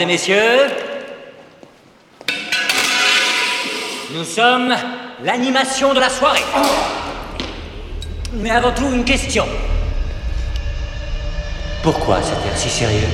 Mesdames et messieurs. Nous sommes l'animation de la soirée. Mais avant tout, une question. Pourquoi cet air si sérieux?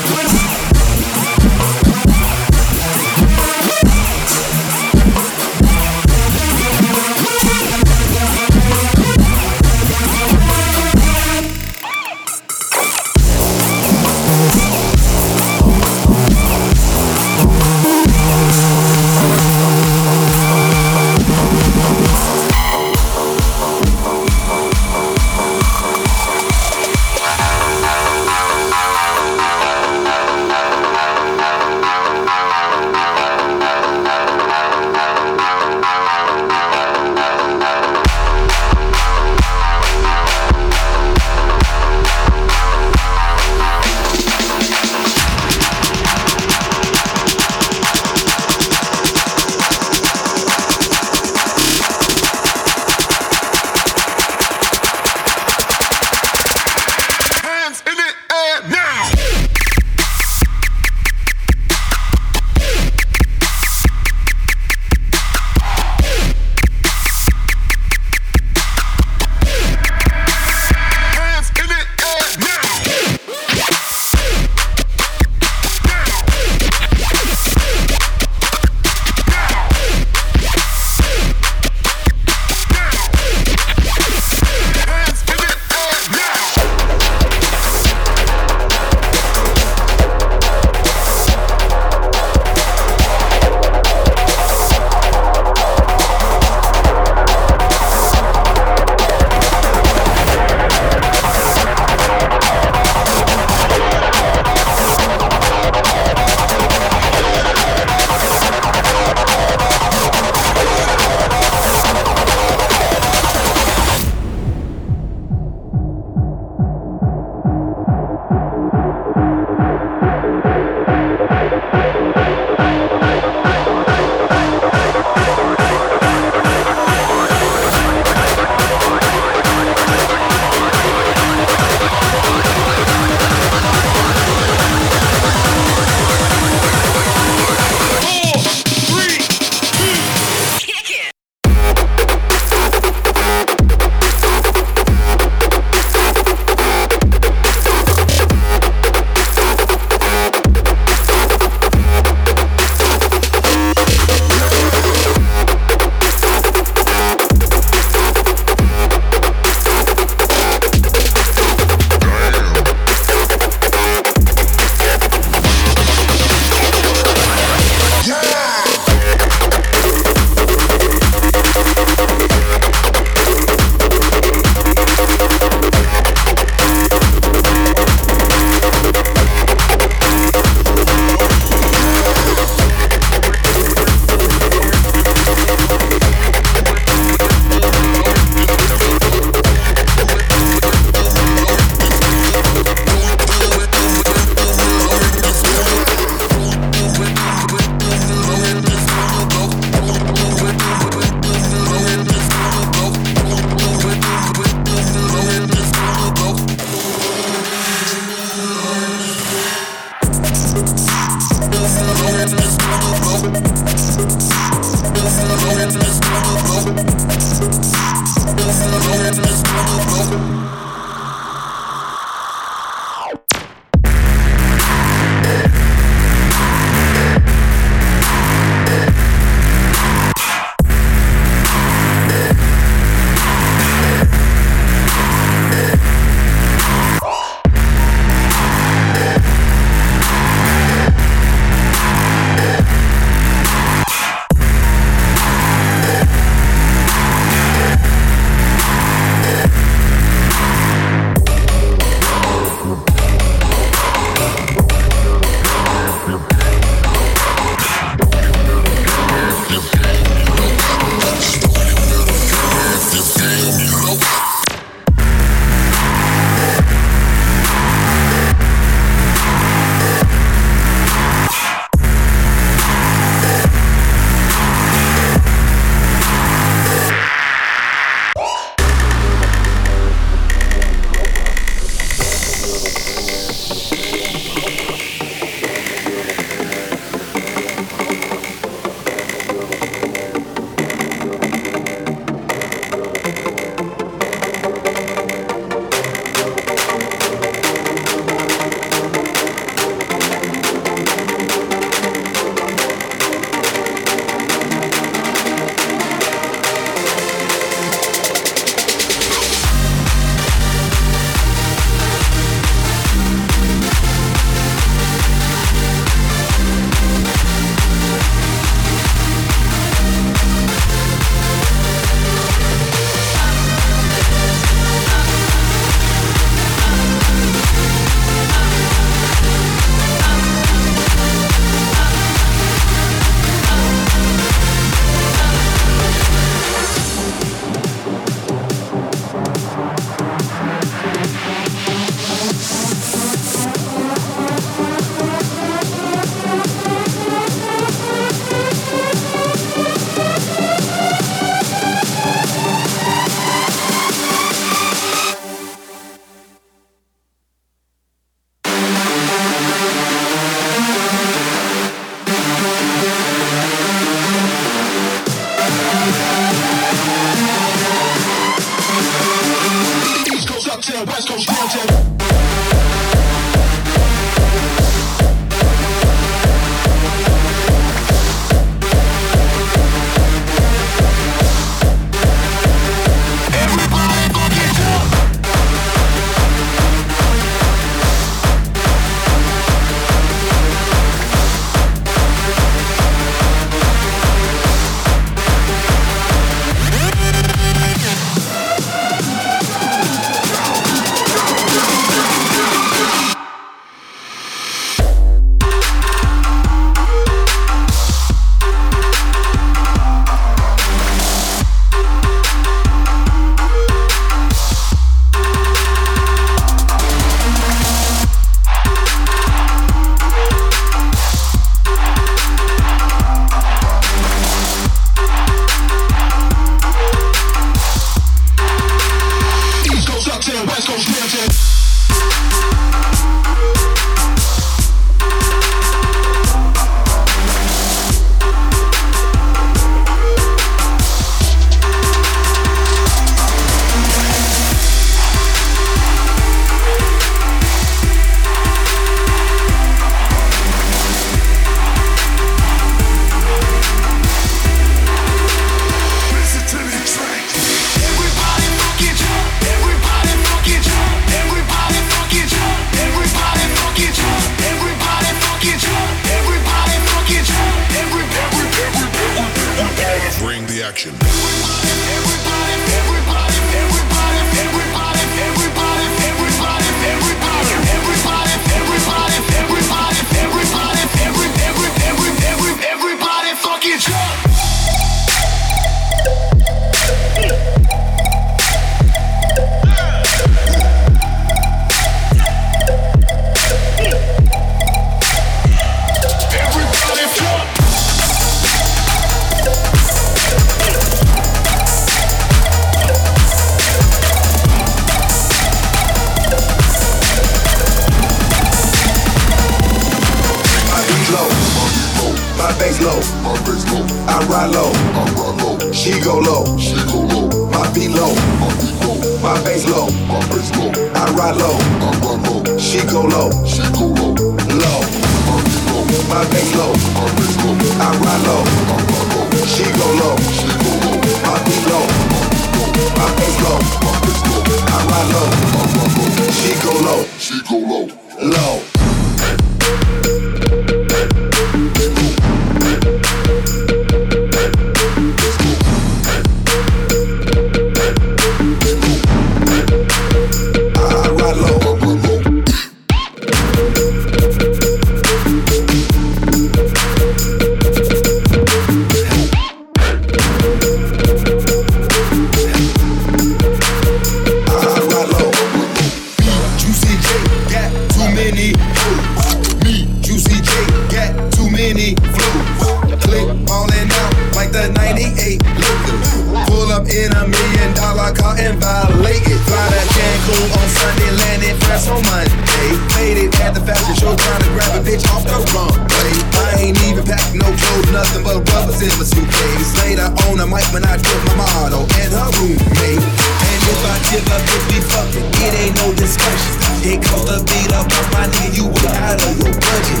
in my suitcase. Later on, I might when I drip my model and her roommate. And if I give up, if we fucking, it ain't no discussion. It comes to beat up on my nigga, you way out of your budget.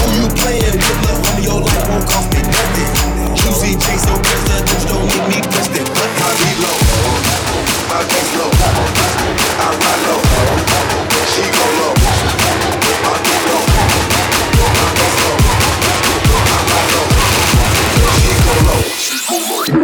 Who you playing with, little homie? Your life won't cost me nothing. Juicy J, so press the don't make me press that button. I be low, my case low, I ride low, she go low. Over.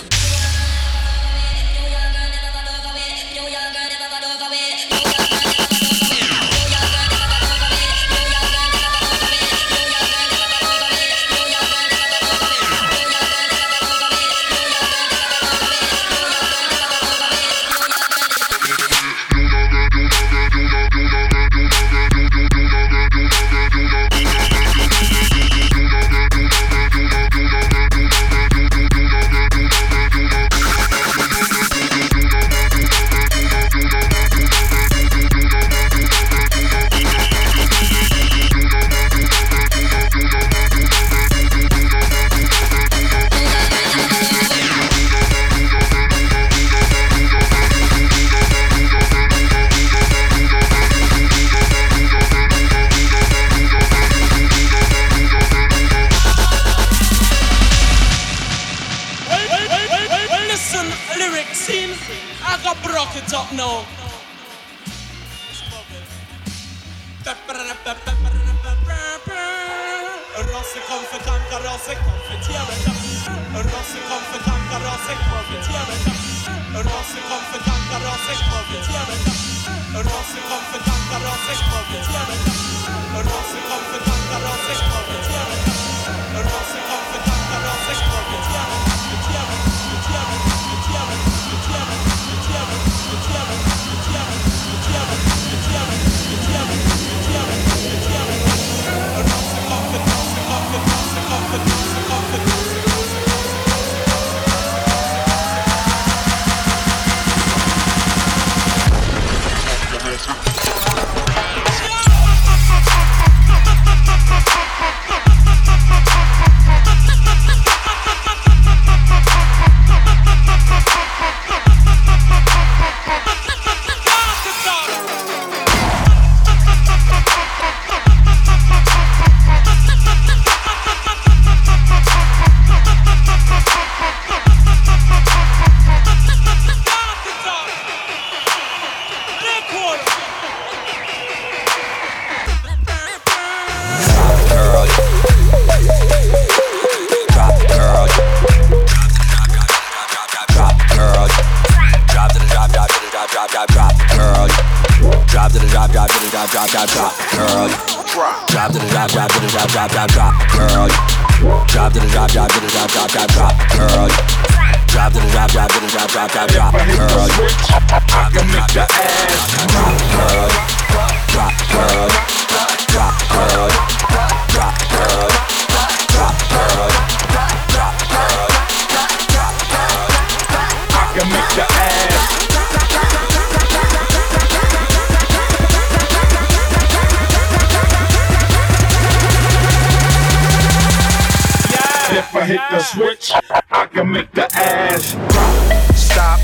I can make the ass drop, stop,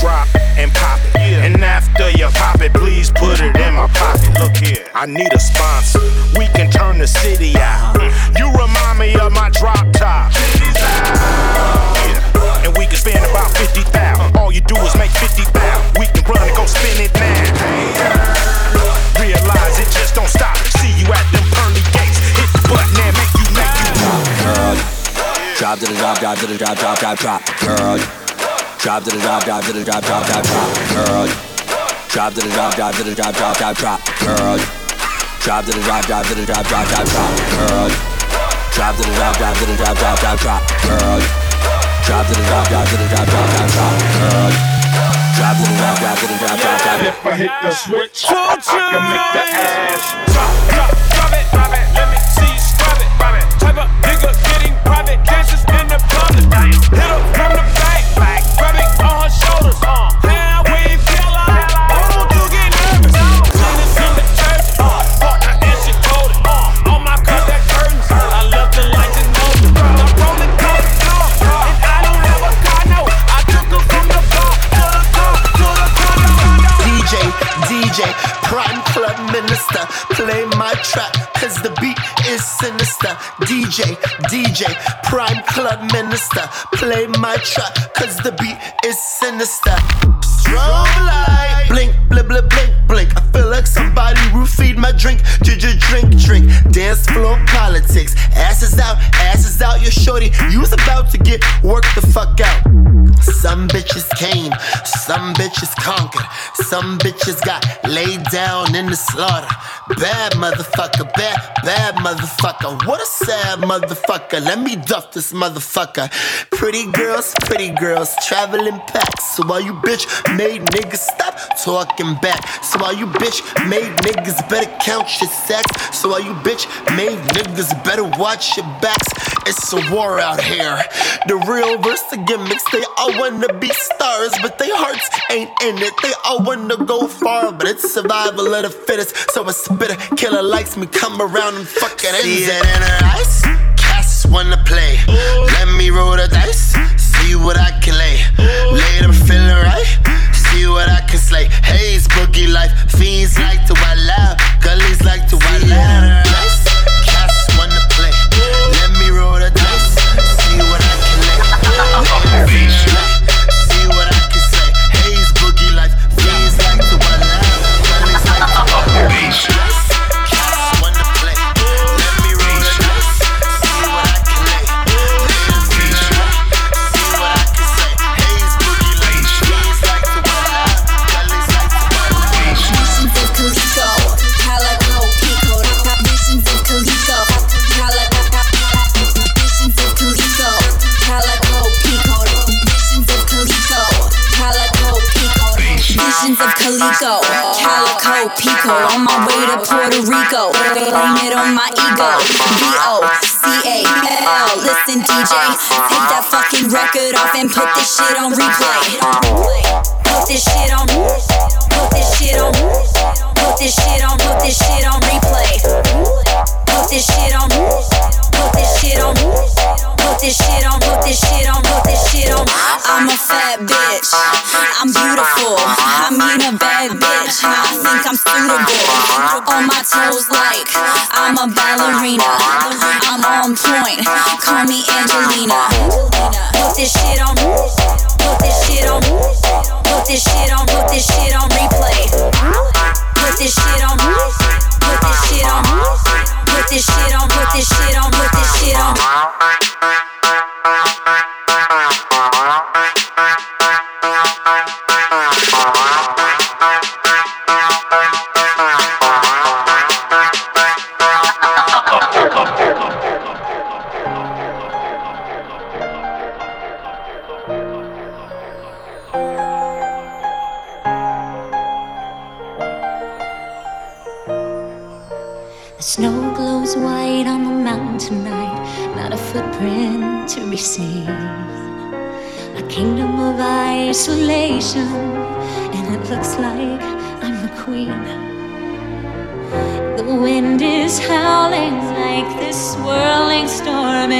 drop, and pop it. Yeah. And after you pop it, please put it in my pocket. Look here, I need a sponsor. We can turn the city out drop to the drop, drop to the drop, drop, drop, drop, girl. Drop to the drop, drop to the drop, drop, drop, drop, girl. Drop to the drop, drop to the drop, drop, drop, drop, girl. Drop to the drop, drop to the drop, drop, drop, drop, girl. Drop to the drop, drop to the drop, drop, drop, drop, girl. Drop to the drop, drop to the drop, drop, drop, drop, girl. Drop to the drop, drop to the drop, drop, drop. If I hit the switch, I can make the ass drop. sister. Play my track, cause the beat is sinister. Strobe light, blink, blip, blip, blink, blink. I feel like somebody roofied my drink. Drink, drink, drink. Dance floor politics. Asses out, asses out, your shorty. was about to get worked the fuck out. Some bitches came, some bitches conquered, some bitches got laid down in the slaughter. Bad motherfucker, bad, bad motherfucker. What a sad motherfucker. Let me duff this motherfucker. Pretty girls, pretty girls, traveling packs. So while you bitch made niggas stop talking back. So while you bitch made niggas better count your sex. So while you bitch made niggas better watch your backs. It's a war out here. The real versus the gimmicks, they all wanna be stars, but their hearts ain't in it. They all wanna go far, but it's survival of the fittest. So a spitter killer likes me, come around and fucking See it in her eyes. Cats wanna play. Let me roll the dice. See what I can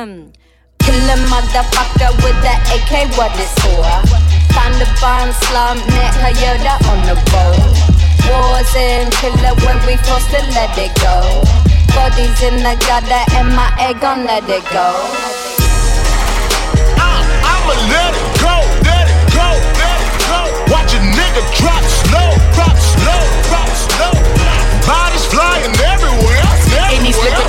Um, kill a motherfucker with the AK, what is for? Find a barn slum, net her on the road. Wars in killer when we forced to let it go. Bodies in the gutter and my egg gon' let it go. I'ma let it go, let it go, let it go. Watch a nigga drop slow, drop slow, drop slow. Bodies flying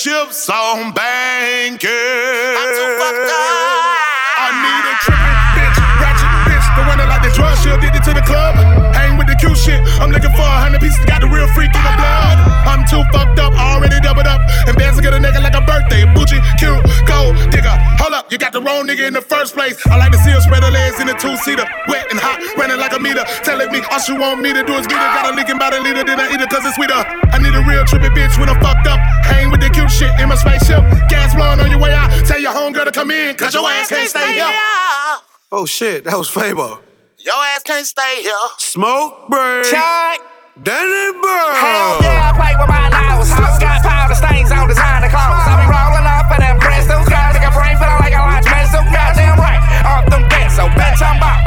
spaceships on banking. I'm too fucked up. I need a trippin' bitch, ratchet bitch, the one that like the drug shit, addicted to the club. Hang with the cute shit. I'm looking for a hundred pieces, got the real freak in my blood. I'm too fucked up, already doubled up. And bands get a nigga like a birthday. Bougie, cute, gold digger. Hold up, you got the wrong nigga in the first place. I like to see her spread her legs in a two seater, wet and hot, running like a meter. Telling me all she want me to do is beat her. Got a leaking the liter, then I eat it cause it's sweeter. I need a real trippy bitch when I'm fucked up. Shit in my spaceship. Gas blowing on your way out. Tell your homegirl to come in, cause your ass can't stay here. Oh shit, that was Fabo. Your ass can't stay here. Smoke break. Check. Danny Bird. Hell yeah, I play with my nose. House got powder stains on designer clothes. I be rolling up in them crystals. Got like a brain feeling like a large missile. Goddamn right, off them pencil. Bitch, I'm about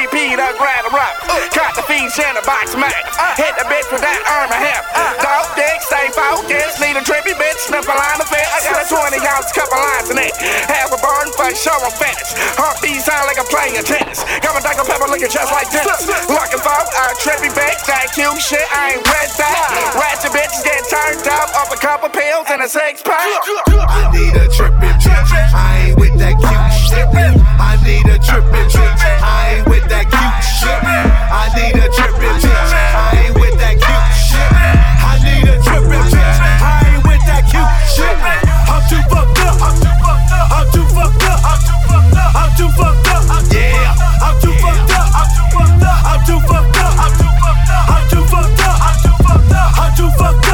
Hit uh, the BP to her up. Cut the in the box max. Uh, hit the bitch with that arm and hip. Uh, Dope dick, stay focused. Need a trippy bitch, snip a line of fit. I got a 20 ounce couple lines in it. Have a burn for show I'm finished. Heartbeat sound like I'm playing a tennis. Got my Dr. Pepper looking just like Dennis. Looking for a trippy bitch, that cute shit, I ain't with that. Ratchet bitches get turned up off a couple pills and a six pack. I need a trippin' bitch. I ain't with that cute shit. I need a trippin' bitch. I ain't with that cute shit. I need a trippin' bitch. I ain't with that cute shit. I need a trippin' bitch. I ain't with that cute shit. I'm too fucked up. I'm too fucked up. I'm too fucked up. Yeah. I'm too fucked up. I'm too fucked up. I'm too fucked up. I'm too fucked up. Yeah.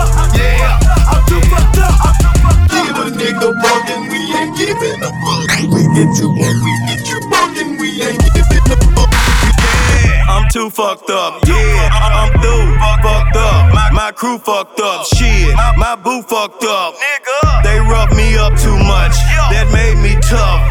Get you and we get you too fucked up, yeah. I'm through, fucked up. My crew fucked up, shit. My boo fucked up. They roughed me up too much, that made me tough.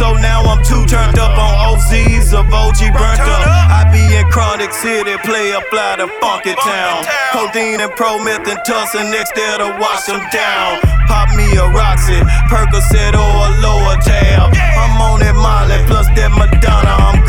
So now I'm too turned up on OZs of OG burnt up. I be in Chronic City, play a fly to Funky Town. Codeine and Prometh and Tussin next there to wash them down. Pop me a Roxy, Percocet or a lower tab. I'm on that Molly, plus that Madonna, I'm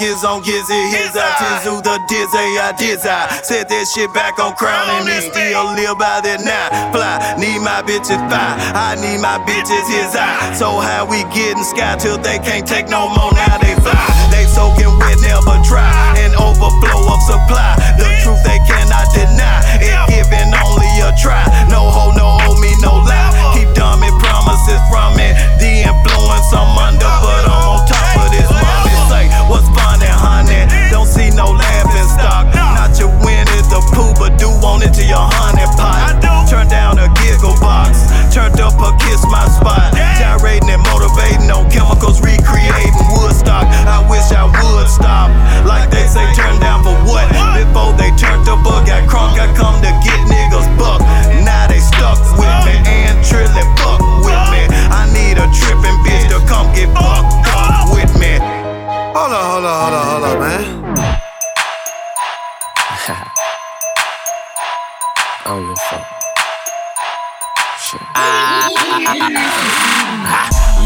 gives on Gizzy, his I tizu the dizzy, I dizzy. Set that shit back on crown and me still live by that now. Fly, need my bitches fly, I need my bitches his eye. So how we getting sky till they can't take no more, now they fly. They soaking wet, never dry, An overflow of supply. The truth they cannot deny, it giving only a try. No ho, no hold me, no lie. Keep dumbing promises from it. The influence I'm under, but I'm on top of this money. See no laughing stock. Not your win is the poo, but do want it to your honey pot. Turn down a giggle box. Turned up a kiss my spot. Gyrating and motivating on chemicals, recreating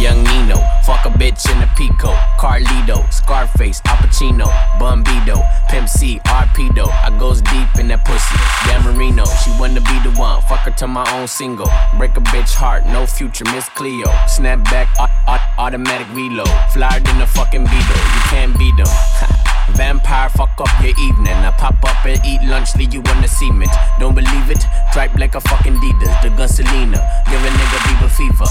Shit. Fuck a bitch in a Pico. Carlito, Scarface, Al Pacino, Bumbido, Pimp C, Arpedo. I goes deep in that pussy. Dan Marino, she wanna be the one. Fuck her to my own single. Break a bitch heart, no future, Miss Cleo. Snap back, au- au- automatic reload. Flyer than a fucking Beetle, you can't beat them. Vampire, fuck up your evening. I pop up and eat lunch, leave you on the cement. Don't believe it? Tripe like a fucking Adidas, the gun Selena. Give a nigga fever fever.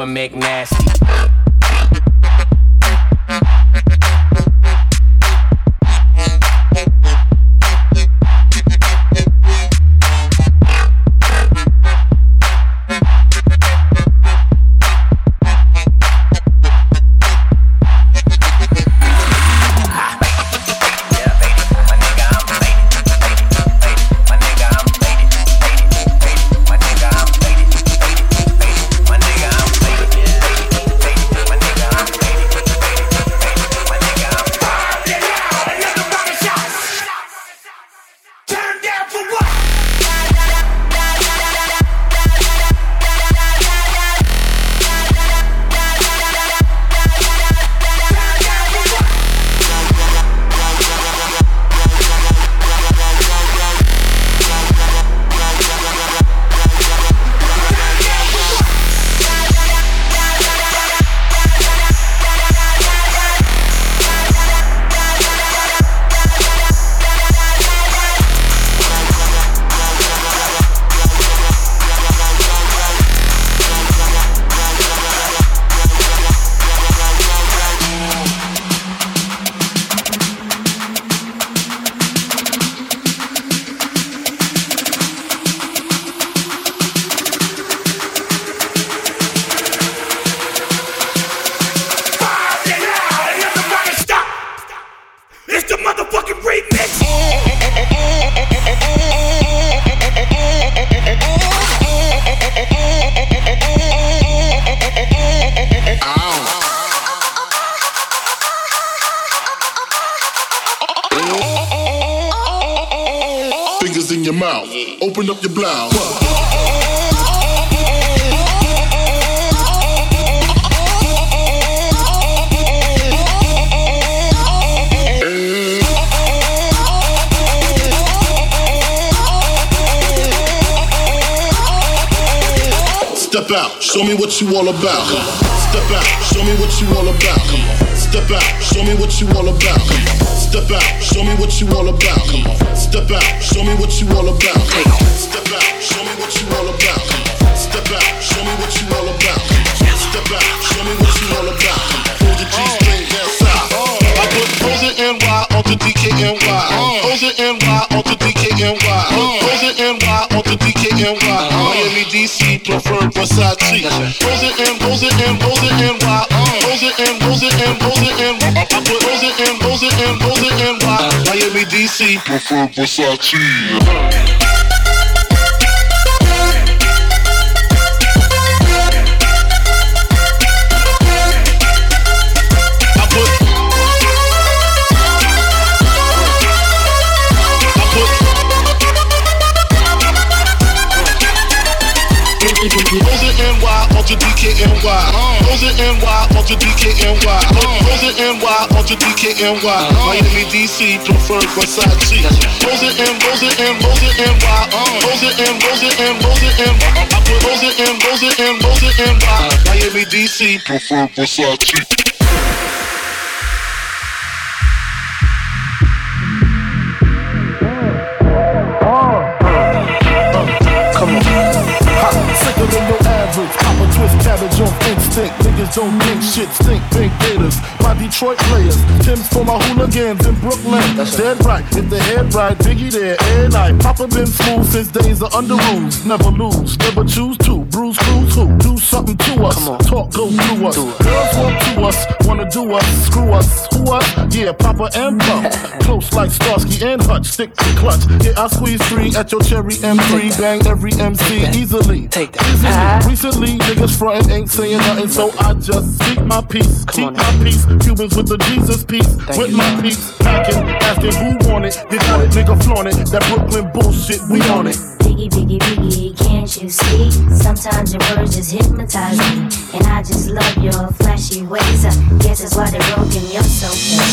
super McNasty. NY onto DKNY. And NY onto DKNY. Miami, DC, preferred Versace. Why? Rose it in, rose it in, rose it. I put rose it in, why? Miami, DC, preferred Versace. Rosa NY, ultra DKNY. Rosa NY, ultra DKNY. Miami, DC, preferred Versace. Rosa N, Rosa N, Rosa NY. Rosa N, Rosa N, Rosa N. I put Rosa N, Rosa N, Rosa NY. Miami, DC, preferred Versace. cabbage on instinct. Niggas don't think shit stink. Pink gators, my Detroit players. Timbs for my hooligans in Brooklyn. That's Dead right, if the head right, Biggie there, and I. Papa been smooth since days of Underoos. Never lose, never choose to. Bruise, cruise, who? Do something to us. Talk, go through us. Girls want to us, wanna do us. Screw us, who us? Yeah, Papa and Pump. Close like Starsky and Hutch, stick to clutch. Yeah, I squeeze three at your cherry M3. Bang every MC easily. Take that. Easily. Recently, niggas front ain't saying nothing, so I just speak my piece. Keep my peace. Cubans with the Jesus piece. with my peace. Packing, asking who want it. They got it, nigga, flaunt it. That Brooklyn bullshit, we on it. Biggie, biggie, biggie, can't you see? Sometimes your words just hypnotize me. And I just love your flashy ways. I guess that's why they're broken, you're so fake.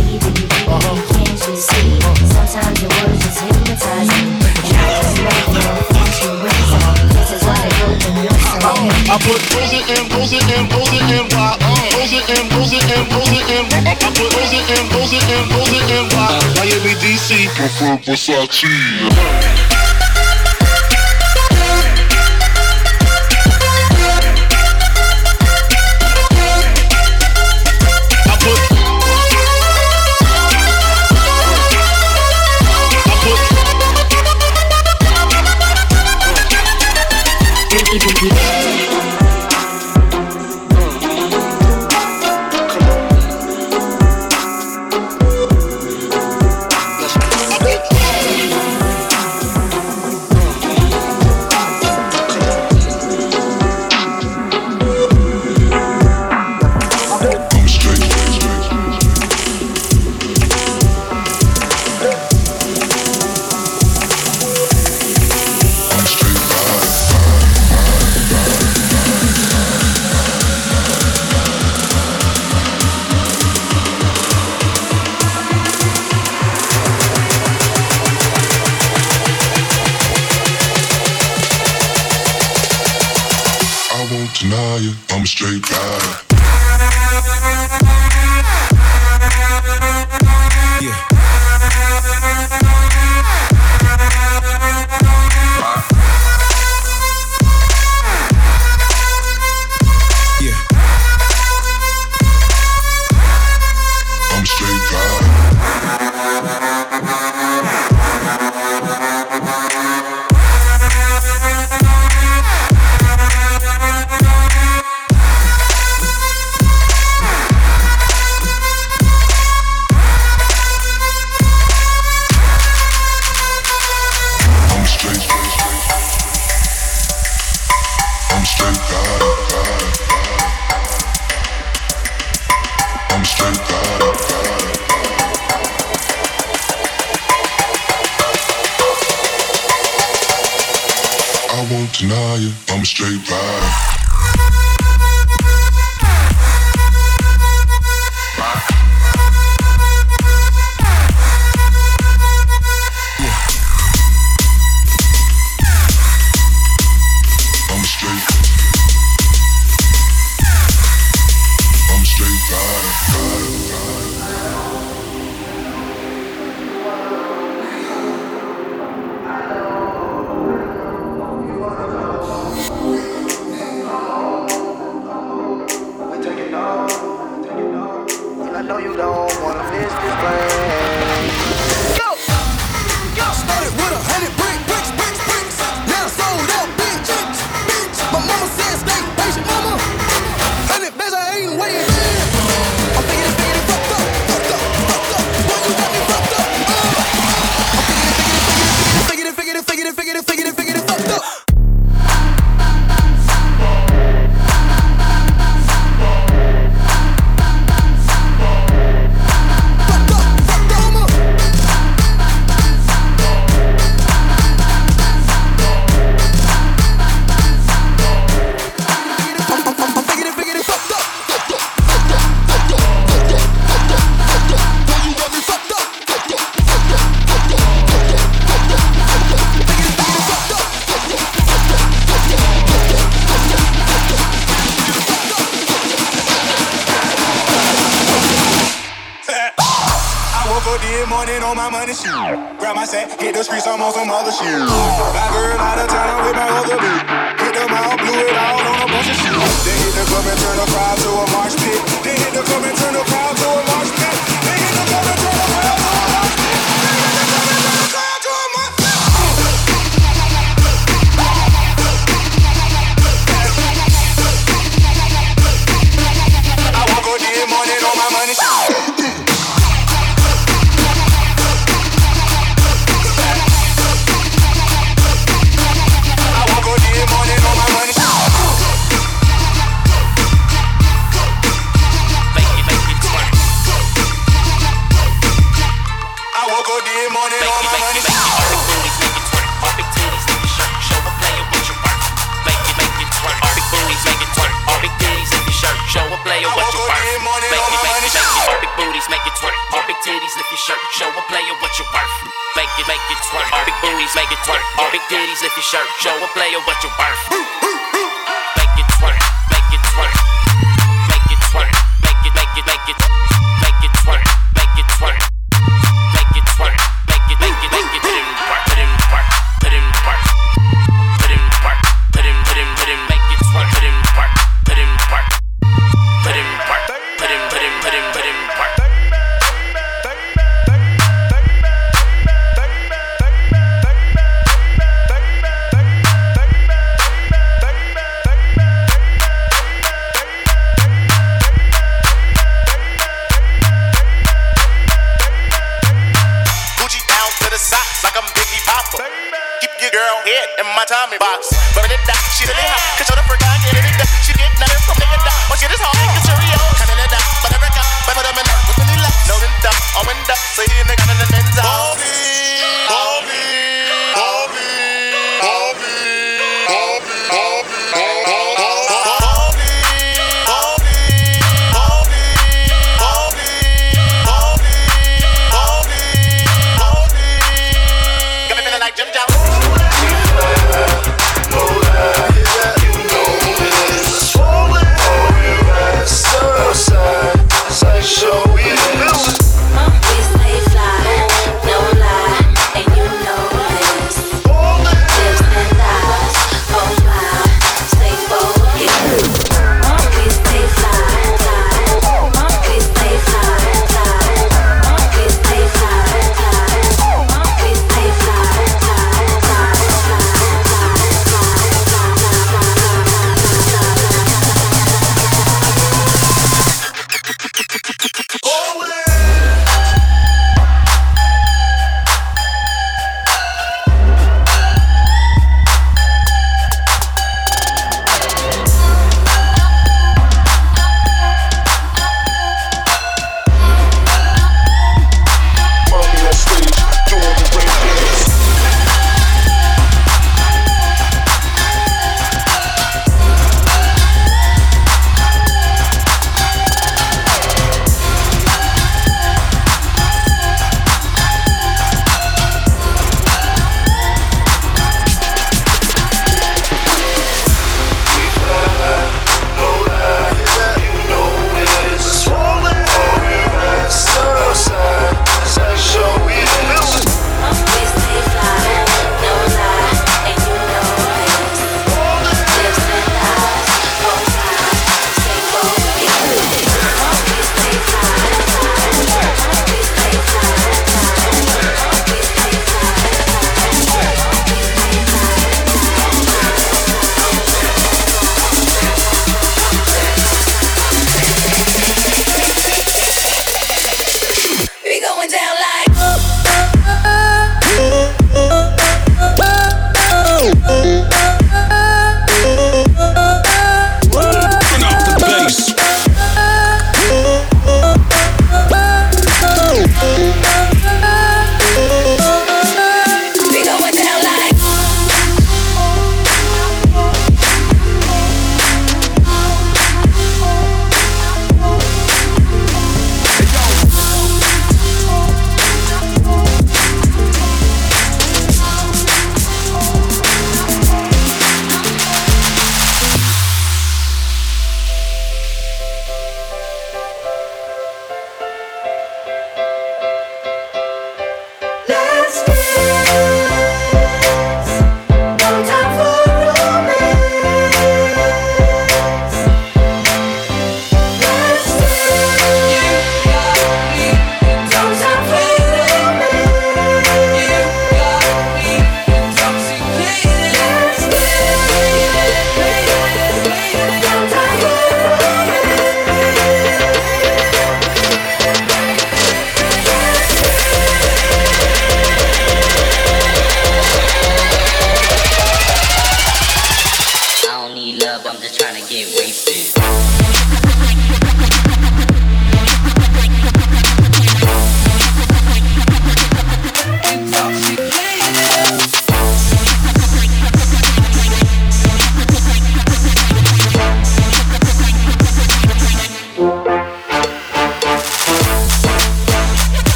Biggie, biggie, biggie, uh-huh. can't you see? Sometimes your words just hypnotize me. And I just love your flashy ways. I guess that's why they're broken, you're so fake. I put rose in, rose in, rose in, why? Rose in, rose in, rose in. I put rose in, rose in, rose in, why? Miami, DC, prefer Versace.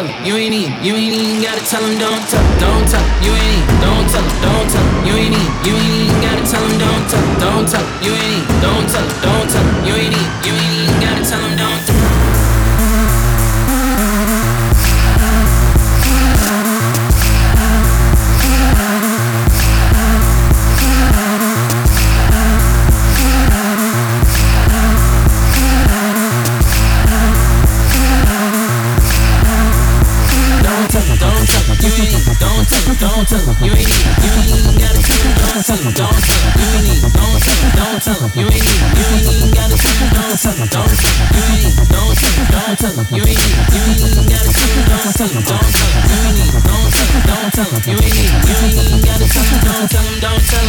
tell him, you ain't even, you ain't even gotta tell him, don't tell, don't tell, you ain't even, don't tell, don't tell, you ain't even, you ain't even gotta tell him, don't tell, don't tell, you ain't tell him. You ain't need, you ain't even gotta tell. Don't tell. You ain't need, don't tell. You ain't need, you ain't even gotta tell. Don't tell don't tell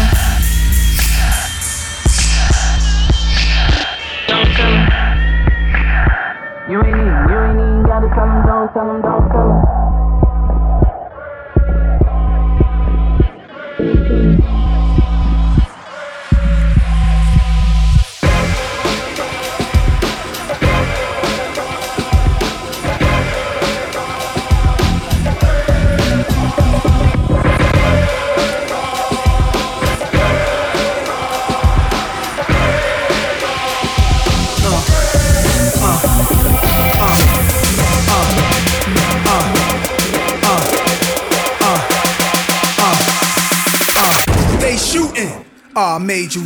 You ain't need, you ain't even gotta tell. Don't tell don't. made you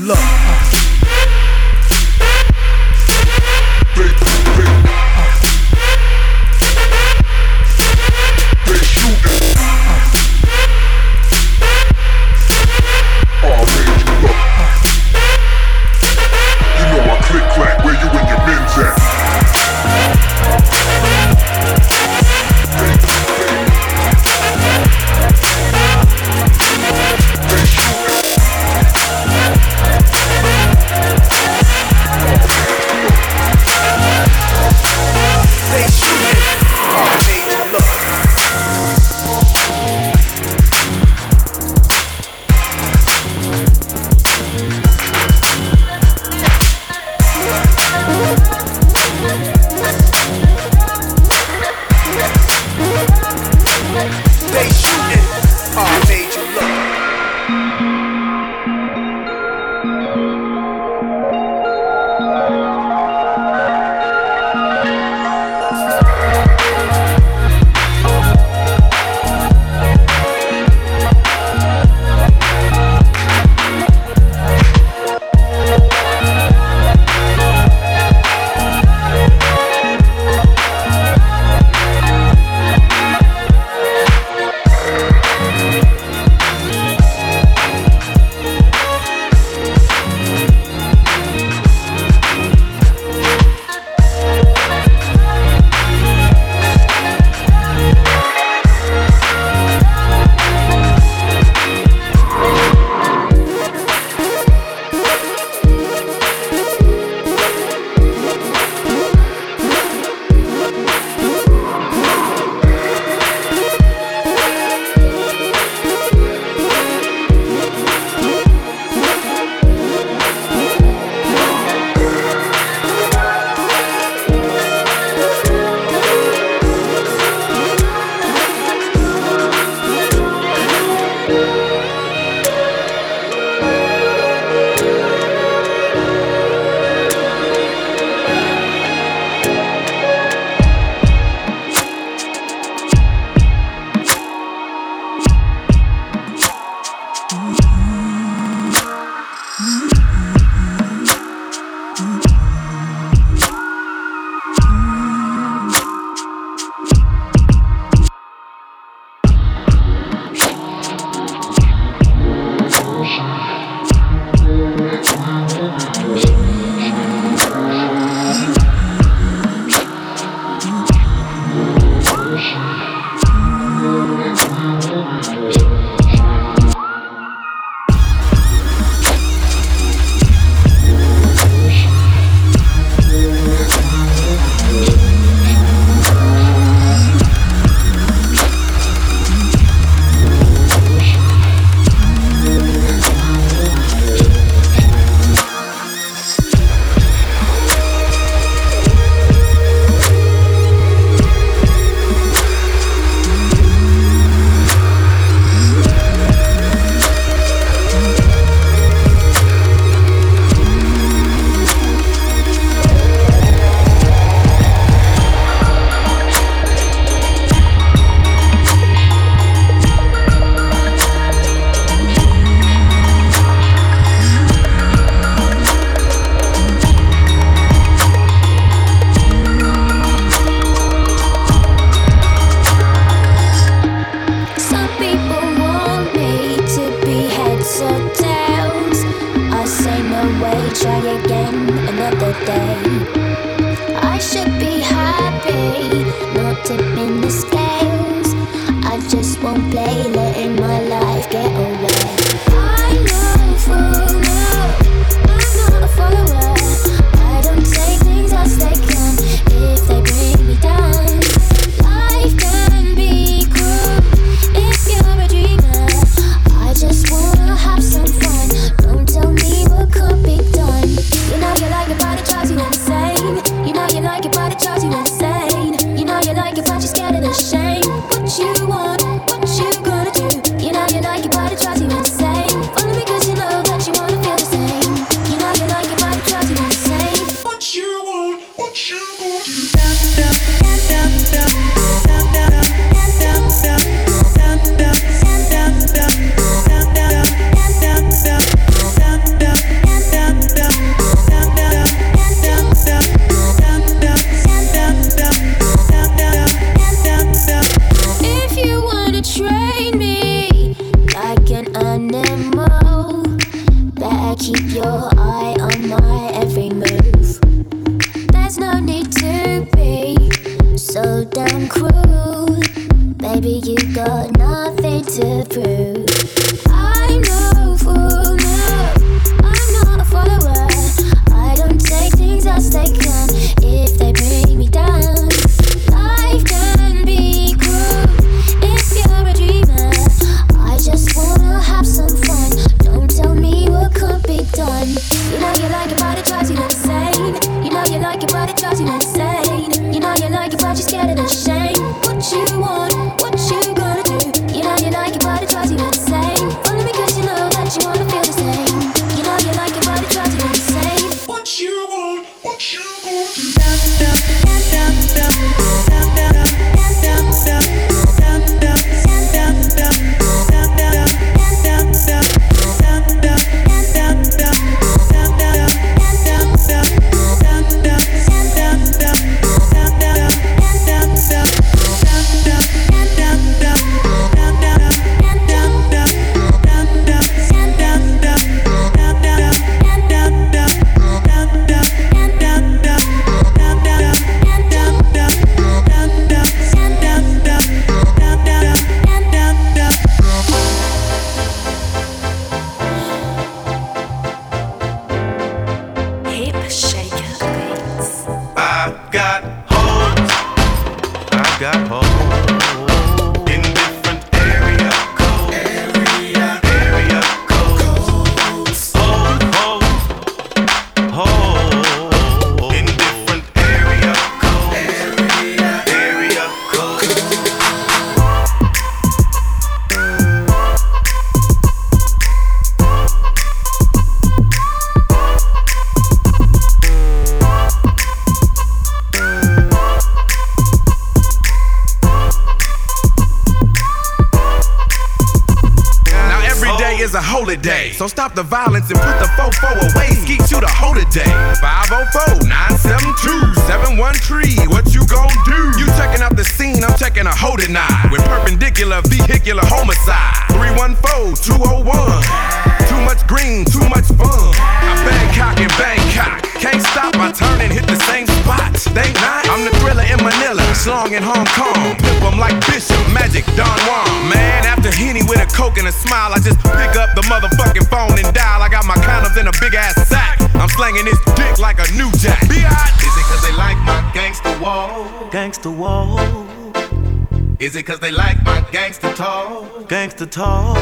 Is it cause they like my gangster talk? Gangster talk.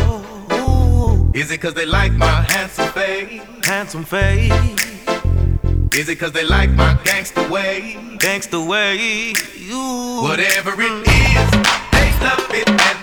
Ooh. Is it cause they like my handsome face? Handsome face. Is it cause they like my gangster way? Gangster way. Ooh. Whatever it is, they love it and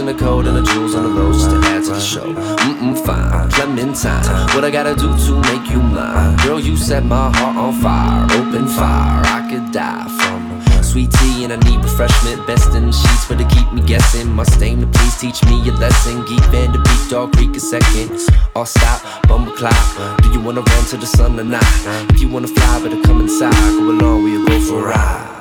matching the code, and the jewels on the lows just to add to the show. Mm-mm, fine, Clementine. What I gotta do to make you mine? Girl, you set my heart on fire. Open fire, I could die from sweet tea and I need refreshment. Best in the sheets for to keep me guessing. Must aim to please teach me a lesson. Geek band to beat dog creek a second. All stop, bumble clock. Do you wanna run to the sun or not? If you wanna fly, better come inside. Go along, we'll go for a ride.